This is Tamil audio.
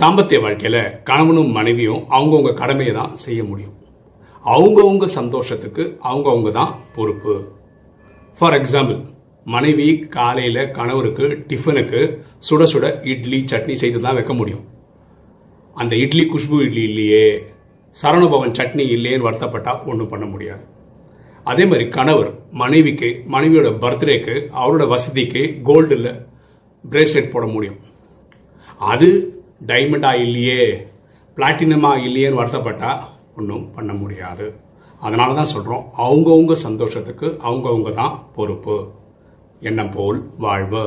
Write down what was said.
தாம்பத்திய வாழ்க்கையில் கணவனும் மனைவியும் அவங்கவுங்க கடமையை தான் செய்ய முடியும். அவங்கவுங்க சந்தோஷத்துக்கு அவங்கவுங்க தான் பொறுப்பு. ஃபார் எக்ஸாம்பிள் மனைவி காலையில் கணவருக்கு டிஃபனுக்கு சுட சுட இட்லி சட்னி செய்து தான் வைக்க முடியும். அந்த இட்லி குஷ்பு இட்லி இல்லையே சரணபவன் சட்னி இல்லையேன்னு வருத்தப்பட்டால் ஒன்றும் பண்ண முடியாது. அதே மாதிரி கணவர் மனைவிக்கு மனைவியோட பர்த்டேக்கு அவரோட வசதிக்கு கோல்டில் பிரேஸ்லெட் போட முடியும். அது டைமண்டா இல்லையே பிளாட்டினமா இல்லையேன்னு வருத்தப்பட்டா ஒன்றும் பண்ண முடியாது. அதனால தான் சொல்கிறோம் அவங்கவுங்க சந்தோஷத்துக்கு அவங்கவுங்க தான் பொறுப்பு. எண்ணம் போல் வாழ்வு.